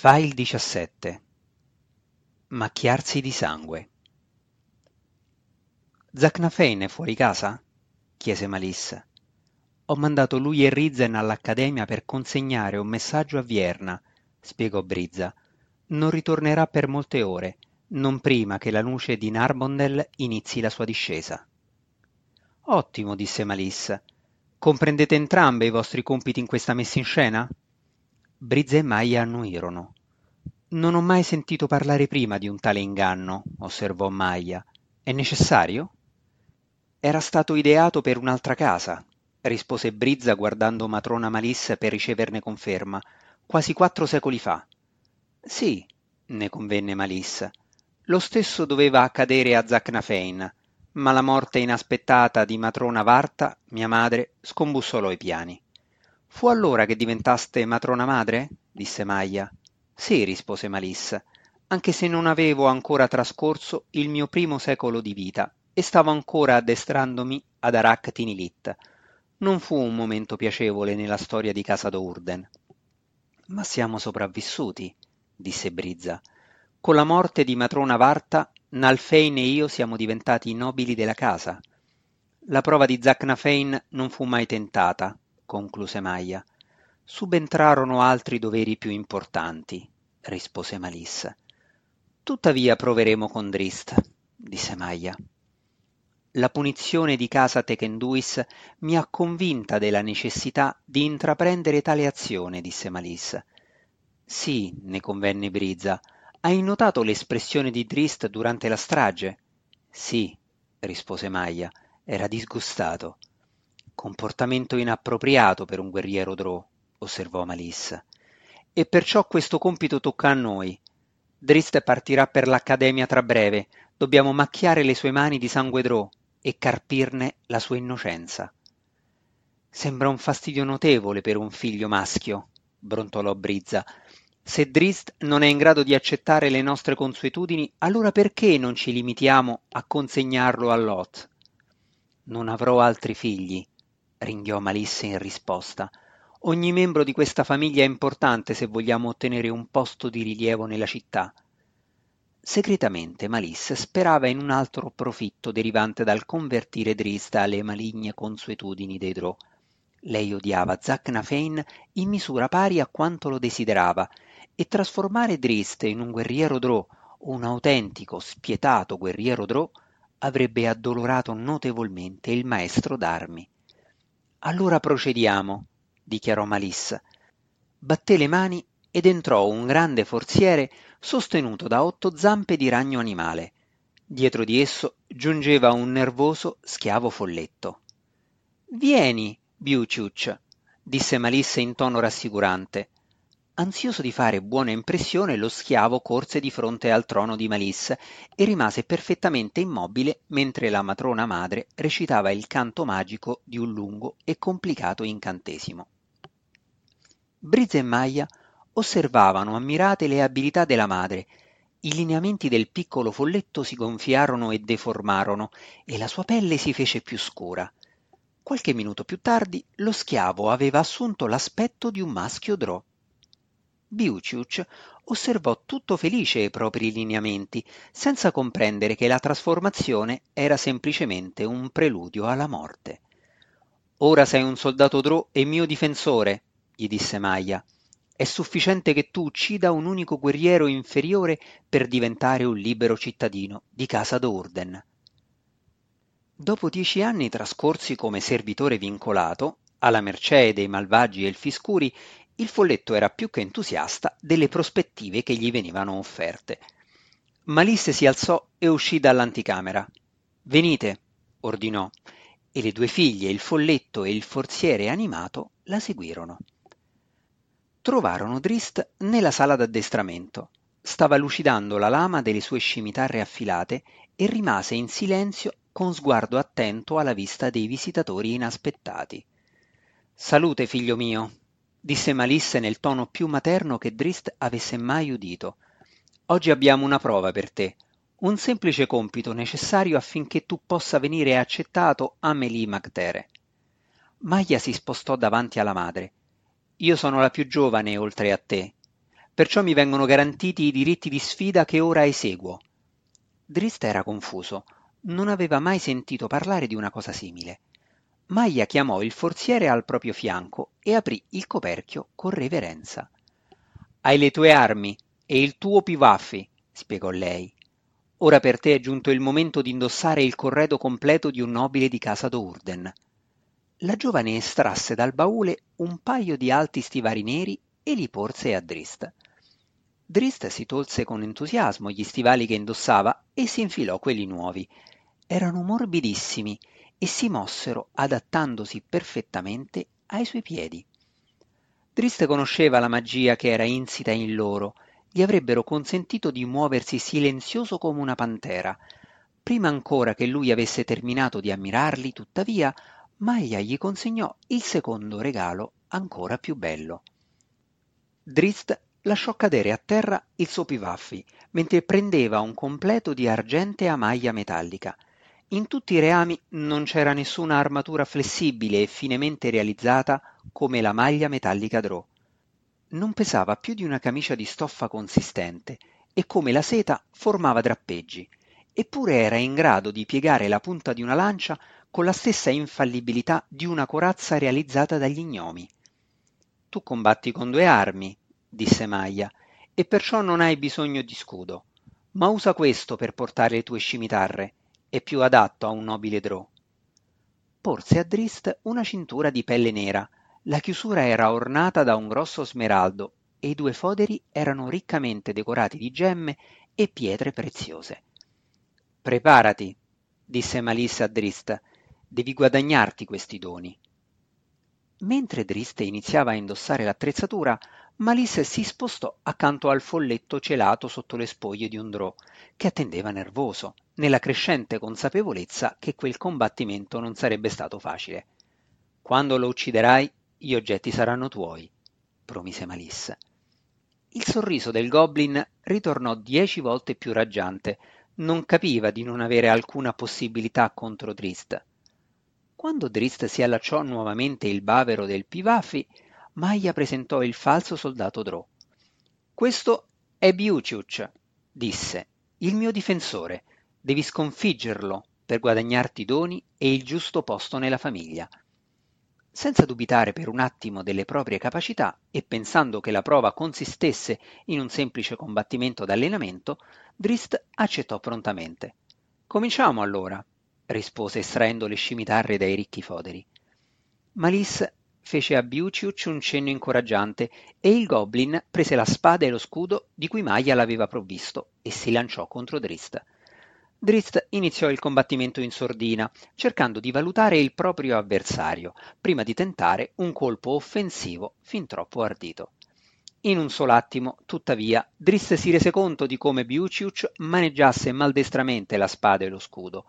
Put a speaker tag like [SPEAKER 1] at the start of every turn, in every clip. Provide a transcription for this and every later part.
[SPEAKER 1] File 17 Macchiarsi di sangue Zacnafein è fuori casa? chiese Malissa. Ho mandato lui e Rizzen all'Accademia per consegnare un messaggio a Vierna, spiegò Brizza. Non ritornerà per molte ore, non prima che la luce di Narbondel inizi la sua discesa. Ottimo, disse Malissa. Comprendete entrambe i vostri compiti in questa messa in scena? E Maia annuirono. Non ho mai sentito parlare prima di un tale inganno, osservò Maia. È necessario? Era stato ideato per un'altra casa, rispose Brizza guardando matrona Malissa per riceverne conferma, quasi quattro secoli fa. Sì, ne convenne Malissa. Lo stesso doveva accadere a Zacnafein, ma la morte inaspettata di matrona Varta, mia madre, scombussolò i piani. Fu allora che diventaste matrona madre? disse Maia. Sì, rispose Malissa, anche se non avevo ancora trascorso il mio primo secolo di vita e stavo ancora addestrandomi ad Arak Tinilit. Non fu un momento piacevole nella storia di casa d'Urden. Ma siamo sopravvissuti, disse Brizza. Con la morte di matrona Varta, Nalfein e io siamo diventati i nobili della casa. La prova di Zacnafein non fu mai tentata, concluse Maia. Subentrarono altri doveri più importanti, rispose Malissa. Tuttavia proveremo con Drist, disse Maia. La punizione di casa Tekenduis mi ha convinta della necessità di intraprendere tale azione, disse Malissa. Sì, ne convenne Brizza. Hai notato l'espressione di Drist durante la strage? Sì, rispose Maia. Era disgustato. Comportamento inappropriato per un guerriero Drò, osservò Malissa. E perciò questo compito tocca a noi. Drist partirà per l'Accademia tra breve. Dobbiamo macchiare le sue mani di sangue Drò e carpirne la sua innocenza. Sembra un fastidio notevole per un figlio maschio, brontolò Brizza. Se Drist non è in grado di accettare le nostre consuetudini, allora perché non ci limitiamo a consegnarlo a Lot? Non avrò altri figli, ringhiò Malisse in risposta. Ogni membro di questa famiglia è importante se vogliamo ottenere un posto di rilievo nella città. Segretamente Malisse sperava in un altro profitto derivante dal convertire Drista alle maligne consuetudini dei Drò. Lei odiava Zacnafein in misura pari a quanto lo desiderava, e trasformare Drist in un guerriero Drò, un autentico, spietato guerriero Drò, avrebbe addolorato notevolmente il maestro d'armi. Allora procediamo, dichiarò Malissa. Batté le mani ed entrò un grande forziere sostenuto da otto zampe di ragno animale. Dietro di esso giungeva un nervoso schiavo folletto. Vieni, Biuciuc, disse Malissa in tono rassicurante. Ansioso di fare buona impressione, lo schiavo corse di fronte al trono di Malissa e rimase perfettamente immobile mentre la matrona madre recitava il canto magico di un lungo e complicato incantesimo. Brizza e Maia osservavano ammirate le abilità della madre. I lineamenti del piccolo folletto si gonfiarono e deformarono e la sua pelle si fece più scura. Qualche minuto più tardi lo schiavo aveva assunto l'aspetto di un maschio drò. Biuciuc osservò tutto felice i propri lineamenti, senza comprendere che la trasformazione era semplicemente un preludio alla morte. Ora sei un soldato drò e mio difensore, gli disse Maia. È sufficiente che tu uccida un unico guerriero inferiore per diventare un libero cittadino di casa d'Urden. Dopo dieci anni trascorsi come servitore vincolato, alla mercé dei malvagi elfi scuri, il folletto era più che entusiasta delle prospettive che gli venivano offerte. Malisse si alzò e uscì dall'anticamera. Venite, ordinò, e le due figlie, il folletto e il forziere animato la seguirono. Trovarono Drist nella sala d'addestramento. Stava lucidando la lama delle sue scimitarre affilate e rimase in silenzio con sguardo attento alla vista dei visitatori inaspettati. Salute, figlio mio, disse Malisse nel tono più materno che Drist avesse mai udito. Oggi abbiamo una prova per te, un semplice compito necessario affinché tu possa venire accettato a Melie Magtere. Maia si spostò davanti alla madre. Io sono la più giovane oltre a te. perciò mi vengono garantiti i diritti di sfida che ora eseguo. Drist era confuso, non aveva mai sentito parlare di una cosa simile. Maia chiamò il forziere al proprio fianco e aprì il coperchio con reverenza. Hai le tue armi e il tuo pivaffi, spiegò lei. Ora per te è giunto il momento di indossare il corredo completo di un nobile di casa d'Urden. La giovane estrasse dal baule un paio di alti stivali neri e li porse a Drist. Drist si tolse con entusiasmo gli stivali che indossava e si infilò quelli nuovi. Erano morbidissimi e si mossero adattandosi perfettamente ai suoi piedi. Drist conosceva la magia che era insita in loro, gli avrebbero consentito di muoversi silenzioso come una pantera. Prima ancora che lui avesse terminato di ammirarli, tuttavia, Maya gli consegnò il secondo regalo ancora più bello. Drist lasciò cadere a terra il suo pivaffi, mentre prendeva un completo di argentea maglia metallica. In tutti i reami non c'era nessuna armatura flessibile e finemente realizzata come la maglia metallica Drò. Non pesava più di una camicia di stoffa consistente e come la seta formava drappeggi, eppure era in grado di piegare la punta di una lancia con la stessa infallibilità di una corazza realizzata dagli gnomi. Tu combatti con due armi, disse Maia, e perciò non hai bisogno di scudo, ma usa questo per portare le tue scimitarre è più adatto a un nobile drò. Porse a Drist una cintura di pelle nera, la chiusura era ornata da un grosso smeraldo e i due foderi erano riccamente decorati di gemme e pietre preziose. Preparati, disse Malissa a Drist, devi guadagnarti questi doni. Mentre Drist iniziava a indossare l'attrezzatura, Malisse si spostò accanto al folletto celato sotto le spoglie di un drò, che attendeva nervoso, nella crescente consapevolezza che quel combattimento non sarebbe stato facile. Quando lo ucciderai, gli oggetti saranno tuoi, promise Malisse. Il sorriso del goblin ritornò dieci volte più raggiante. Non capiva di non avere alcuna possibilità contro Drist. Quando Drist si allacciò nuovamente il bavero del Pivafi, Maia presentò il falso soldato Drò. Questo è Biuciuc, disse, il mio difensore. Devi sconfiggerlo per guadagnarti doni e il giusto posto nella famiglia. Senza dubitare per un attimo delle proprie capacità e pensando che la prova consistesse in un semplice combattimento d'allenamento, Drist accettò prontamente. Cominciamo allora, rispose estraendo le scimitarre dai ricchi foderi. Malis fece a Biuciuc un cenno incoraggiante e il goblin prese la spada e lo scudo di cui Maya l'aveva provvisto e si lanciò contro Drist. Drist iniziò il combattimento in sordina, cercando di valutare il proprio avversario, prima di tentare un colpo offensivo fin troppo ardito. In un solo attimo, tuttavia, Drist si rese conto di come Biuciuc maneggiasse maldestramente la spada e lo scudo.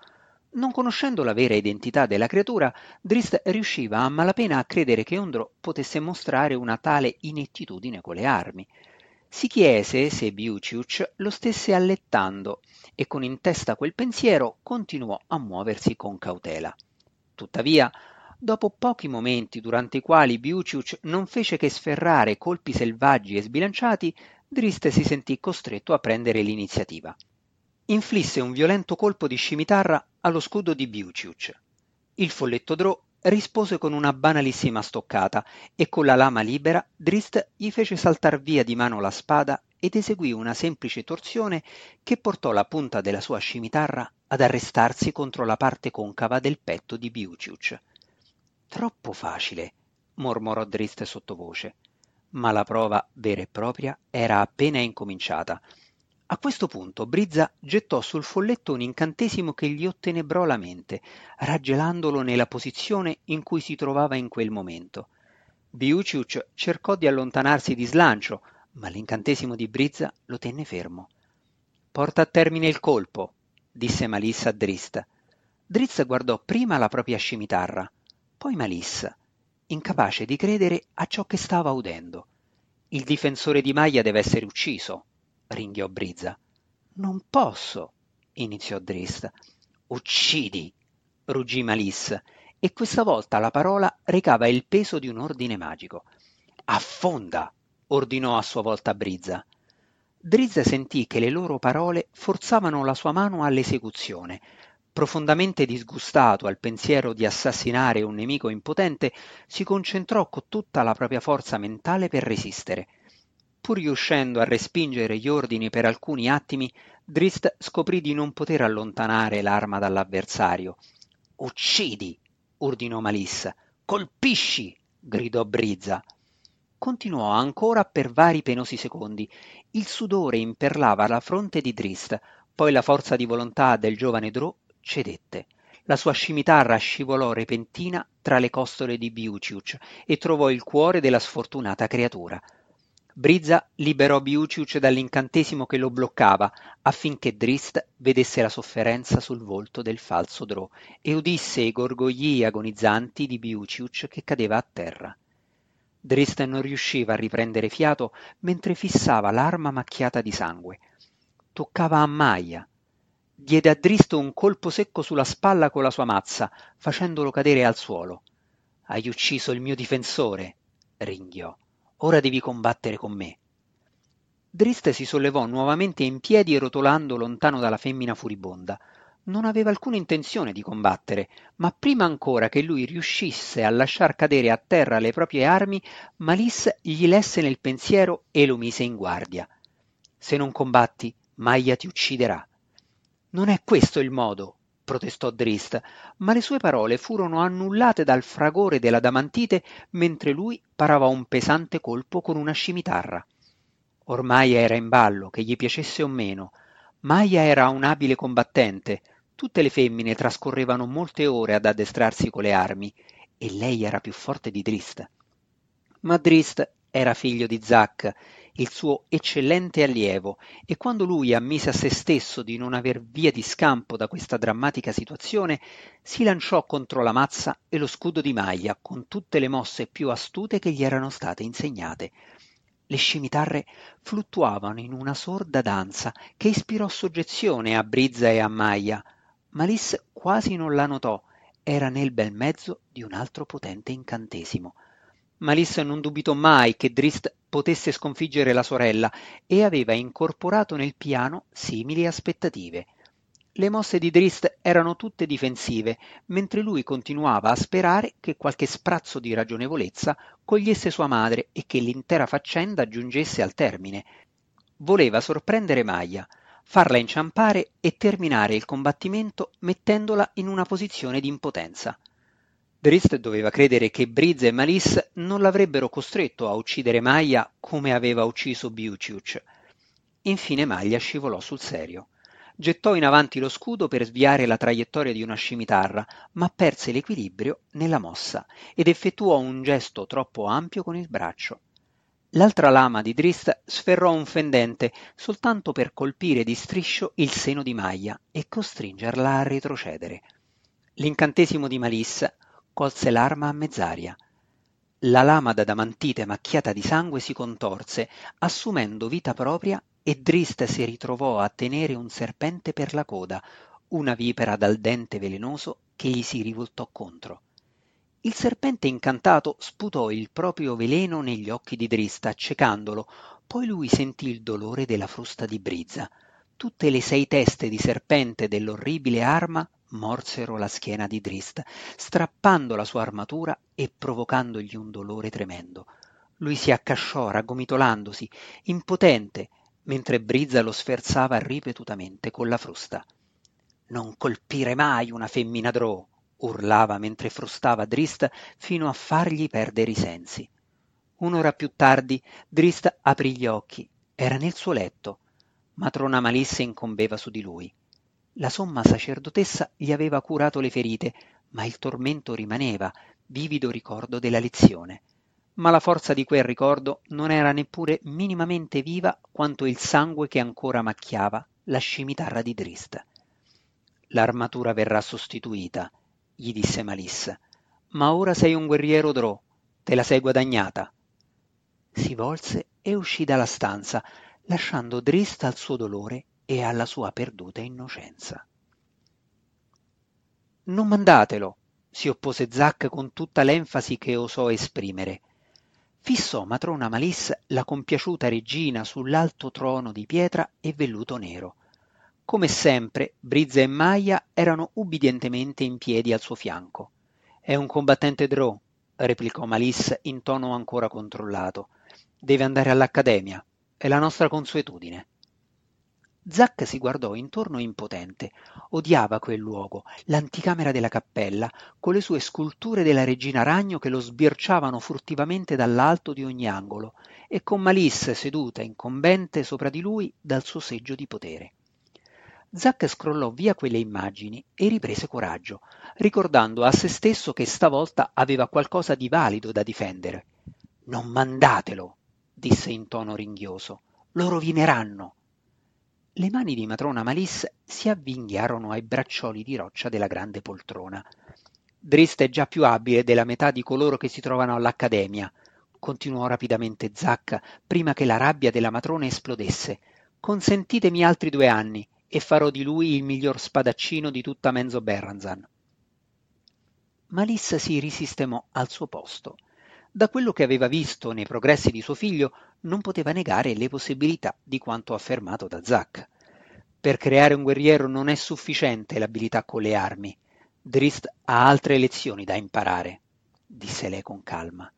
[SPEAKER 1] Non conoscendo la vera identità della creatura, Drist riusciva a malapena a credere che Ondro potesse mostrare una tale inettitudine con le armi. Si chiese se Biuciuc lo stesse allettando e con in testa quel pensiero continuò a muoversi con cautela. Tuttavia, dopo pochi momenti durante i quali Biuciuc non fece che sferrare colpi selvaggi e sbilanciati, Drist si sentì costretto a prendere l'iniziativa. Inflisse un violento colpo di scimitarra allo scudo di Biuciuc. Il folletto Drò rispose con una banalissima stoccata e con la lama libera Drist gli fece saltar via di mano la spada ed eseguì una semplice torsione che portò la punta della sua scimitarra ad arrestarsi contro la parte concava del petto di Biuciuc. Troppo facile, mormorò Drist sottovoce, ma la prova vera e propria era appena incominciata. A questo punto Brizza gettò sul folletto un incantesimo che gli ottenebrò la mente, raggelandolo nella posizione in cui si trovava in quel momento. Biuciuc cercò di allontanarsi di slancio, ma l'incantesimo di Brizza lo tenne fermo. Porta a termine il colpo, disse Malissa a Drist. Drizzt guardò prima la propria scimitarra, poi Malissa, incapace di credere a ciò che stava udendo. Il difensore di Maglia deve essere ucciso, ringhiò Brizza. Non posso, iniziò Drist. Uccidi, ruggì Malissa, e questa volta la parola recava il peso di un ordine magico. Affonda, ordinò a sua volta Brizza. Drizzt sentì che le loro parole forzavano la sua mano all'esecuzione. Profondamente disgustato al pensiero di assassinare un nemico impotente, si concentrò con tutta la propria forza mentale per resistere. Pur riuscendo a respingere gli ordini per alcuni attimi, Drizzt scoprì di non poter allontanare l'arma dall'avversario. Uccidi! ordinò Malissa. Colpisci! gridò Brizza. Continuò ancora per vari penosi secondi. Il sudore imperlava la fronte di Drist, poi la forza di volontà del giovane Drò cedette. La sua scimitarra scivolò repentina tra le costole di Biuciuc e trovò il cuore della sfortunata creatura. Brizza liberò Biuciuc dall'incantesimo che lo bloccava affinché Drist vedesse la sofferenza sul volto del falso Drò e udisse i gorgogli agonizzanti di Biuciuc che cadeva a terra. Drist non riusciva a riprendere fiato mentre fissava l'arma macchiata di sangue. Toccava a Maia. Diede a Drist un colpo secco sulla spalla con la sua mazza, facendolo cadere al suolo. Hai ucciso il mio difensore, ringhiò. Ora devi combattere con me. Drist si sollevò nuovamente in piedi rotolando lontano dalla femmina furibonda non aveva alcuna intenzione di combattere, ma prima ancora che lui riuscisse a lasciar cadere a terra le proprie armi, Malis gli lesse nel pensiero e lo mise in guardia. Se non combatti, Maya ti ucciderà. Non è questo il modo, protestò Drist, ma le sue parole furono annullate dal fragore della damantite mentre lui parava un pesante colpo con una scimitarra. Ormai era in ballo, che gli piacesse o meno. Maya era un abile combattente, Tutte le femmine trascorrevano molte ore ad addestrarsi con le armi e lei era più forte di Drist. Ma Drist era figlio di Zac, il suo eccellente allievo, e quando lui ammise a se stesso di non aver via di scampo da questa drammatica situazione, si lanciò contro la mazza e lo scudo di maglia con tutte le mosse più astute che gli erano state insegnate. Le scimitarre fluttuavano in una sorda danza che ispirò soggezione a Brizza e a Maia, Malisse quasi non la notò, era nel bel mezzo di un altro potente incantesimo. Malisse non dubitò mai che Drist potesse sconfiggere la sorella e aveva incorporato nel piano simili aspettative. Le mosse di Drist erano tutte difensive, mentre lui continuava a sperare che qualche sprazzo di ragionevolezza cogliesse sua madre e che l'intera faccenda giungesse al termine. Voleva sorprendere Maya, farla inciampare e terminare il combattimento mettendola in una posizione di impotenza. Drist doveva credere che Briz e Malis non l'avrebbero costretto a uccidere Maya come aveva ucciso Biuciuc. Infine Maglia scivolò sul serio. Gettò in avanti lo scudo per sviare la traiettoria di una scimitarra, ma perse l'equilibrio nella mossa ed effettuò un gesto troppo ampio con il braccio. L'altra lama di Drist sferrò un fendente soltanto per colpire di striscio il seno di Maya e costringerla a retrocedere. L'incantesimo di Malissa colse l'arma a mezz'aria. La lama d'adamantite macchiata di sangue si contorse, assumendo vita propria e Drist si ritrovò a tenere un serpente per la coda, una vipera dal dente velenoso che gli si rivoltò contro. Il serpente incantato sputò il proprio veleno negli occhi di Drista, accecandolo, poi lui sentì il dolore della frusta di Brizza. Tutte le sei teste di serpente dell'orribile arma morsero la schiena di Drist, strappando la sua armatura e provocandogli un dolore tremendo. Lui si accasciò raggomitolandosi, impotente, mentre Brizza lo sferzava ripetutamente con la frusta. Non colpire mai una femmina drò, urlava mentre frustava Drist fino a fargli perdere i sensi. Un'ora più tardi Drist aprì gli occhi. Era nel suo letto. Matrona Malisse incombeva su di lui. La somma sacerdotessa gli aveva curato le ferite, ma il tormento rimaneva, vivido ricordo della lezione. Ma la forza di quel ricordo non era neppure minimamente viva quanto il sangue che ancora macchiava la scimitarra di Drist. L'armatura verrà sostituita, gli disse Malissa, ma ora sei un guerriero drò, te la sei guadagnata. Si volse e uscì dalla stanza, lasciando Drist al suo dolore e alla sua perduta innocenza. Non mandatelo, si oppose Zac con tutta l'enfasi che osò esprimere. fissò matrona Malisse la compiaciuta regina sull'alto trono di pietra e velluto nero. Come sempre, Brizza e Maia erano ubbidientemente in piedi al suo fianco. È un combattente Drow, replicò Malisse in tono ancora controllato. Deve andare all'Accademia. È la nostra consuetudine. Zack si guardò intorno impotente. Odiava quel luogo, l'anticamera della cappella, con le sue sculture della regina ragno che lo sbirciavano furtivamente dall'alto di ogni angolo, e con Malisse seduta incombente sopra di lui dal suo seggio di potere. Zack scrollò via quelle immagini e riprese coraggio, ricordando a se stesso che stavolta aveva qualcosa di valido da difendere. Non mandatelo, disse in tono ringhioso. Lo rovineranno. Le mani di matrona Malisse si avvinghiarono ai braccioli di roccia della grande poltrona. Drist è già più abile della metà di coloro che si trovano all'Accademia, continuò rapidamente Zacca prima che la rabbia della matrona esplodesse. Consentitemi altri due anni e farò di lui il miglior spadaccino di tutta Menzo Berranzan. Malissa si risistemò al suo posto. Da quello che aveva visto nei progressi di suo figlio, non poteva negare le possibilità di quanto affermato da Zack. Per creare un guerriero non è sufficiente l'abilità con le armi. Drist ha altre lezioni da imparare, disse lei con calma.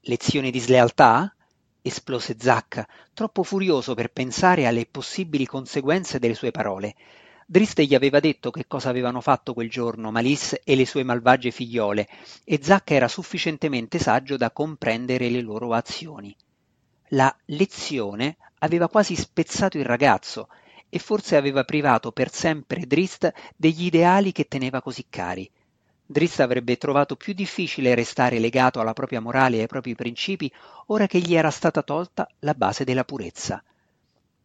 [SPEAKER 1] Lezioni di slealtà? esplose Zack, troppo furioso per pensare alle possibili conseguenze delle sue parole. Drist gli aveva detto che cosa avevano fatto quel giorno Malisse e le sue malvagie figliole, e Zack era sufficientemente saggio da comprendere le loro azioni. La lezione aveva quasi spezzato il ragazzo e forse aveva privato per sempre Drist degli ideali che teneva così cari. Drist avrebbe trovato più difficile restare legato alla propria morale e ai propri principi ora che gli era stata tolta la base della purezza.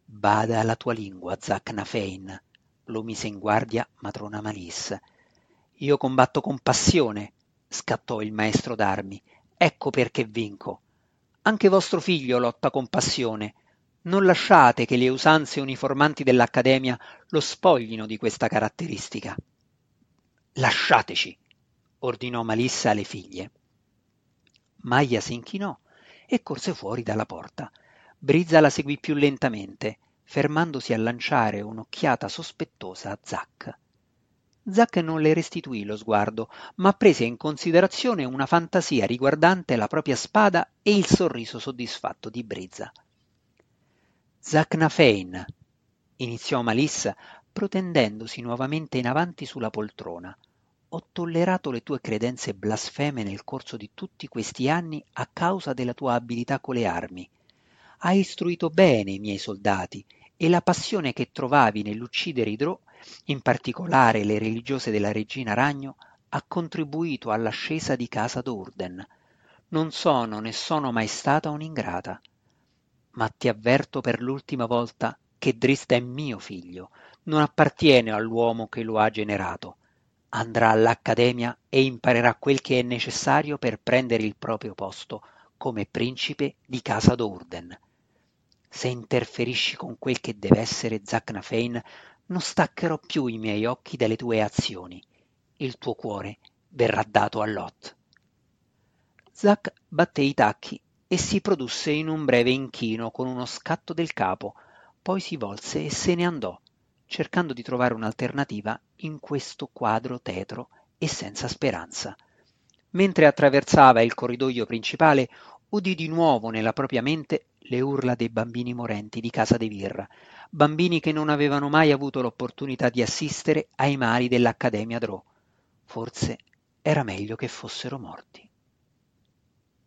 [SPEAKER 1] Bada alla tua lingua, Zac Nafein, lo mise in guardia matrona Malis. Io combatto con passione, scattò il maestro d'armi. Ecco perché vinco. Anche vostro figlio lotta con passione. Non lasciate che le usanze uniformanti dell'Accademia lo spoglino di questa caratteristica. Lasciateci, ordinò Malissa alle figlie. Maia si inchinò e corse fuori dalla porta. Brizza la seguì più lentamente, fermandosi a lanciare un'occhiata sospettosa a Zac. Zack non le restituì lo sguardo, ma prese in considerazione una fantasia riguardante la propria spada e il sorriso soddisfatto di Brizza. Zack Nafein, iniziò Malissa, protendendosi nuovamente in avanti sulla poltrona. Ho tollerato le tue credenze blasfeme nel corso di tutti questi anni a causa della tua abilità con le armi. Hai istruito bene i miei soldati e la passione che trovavi nell'uccidere i Drò in particolare le religiose della regina Ragno, ha contribuito all'ascesa di casa d'Urden. Non sono né sono mai stata un'ingrata. Ma ti avverto per l'ultima volta che Drist è mio figlio, non appartiene all'uomo che lo ha generato. Andrà all'Accademia e imparerà quel che è necessario per prendere il proprio posto come principe di casa d'Urden. Se interferisci con quel che deve essere Zacnafein, non staccherò più i miei occhi dalle tue azioni. Il tuo cuore verrà dato a Lot. Zac batté i tacchi e si produsse in un breve inchino con uno scatto del capo, poi si volse e se ne andò, cercando di trovare un'alternativa in questo quadro tetro e senza speranza. Mentre attraversava il corridoio principale, udì di nuovo nella propria mente le urla dei bambini morenti di casa De Virra, bambini che non avevano mai avuto l'opportunità di assistere ai mari dell'Accademia Drò. Forse era meglio che fossero morti.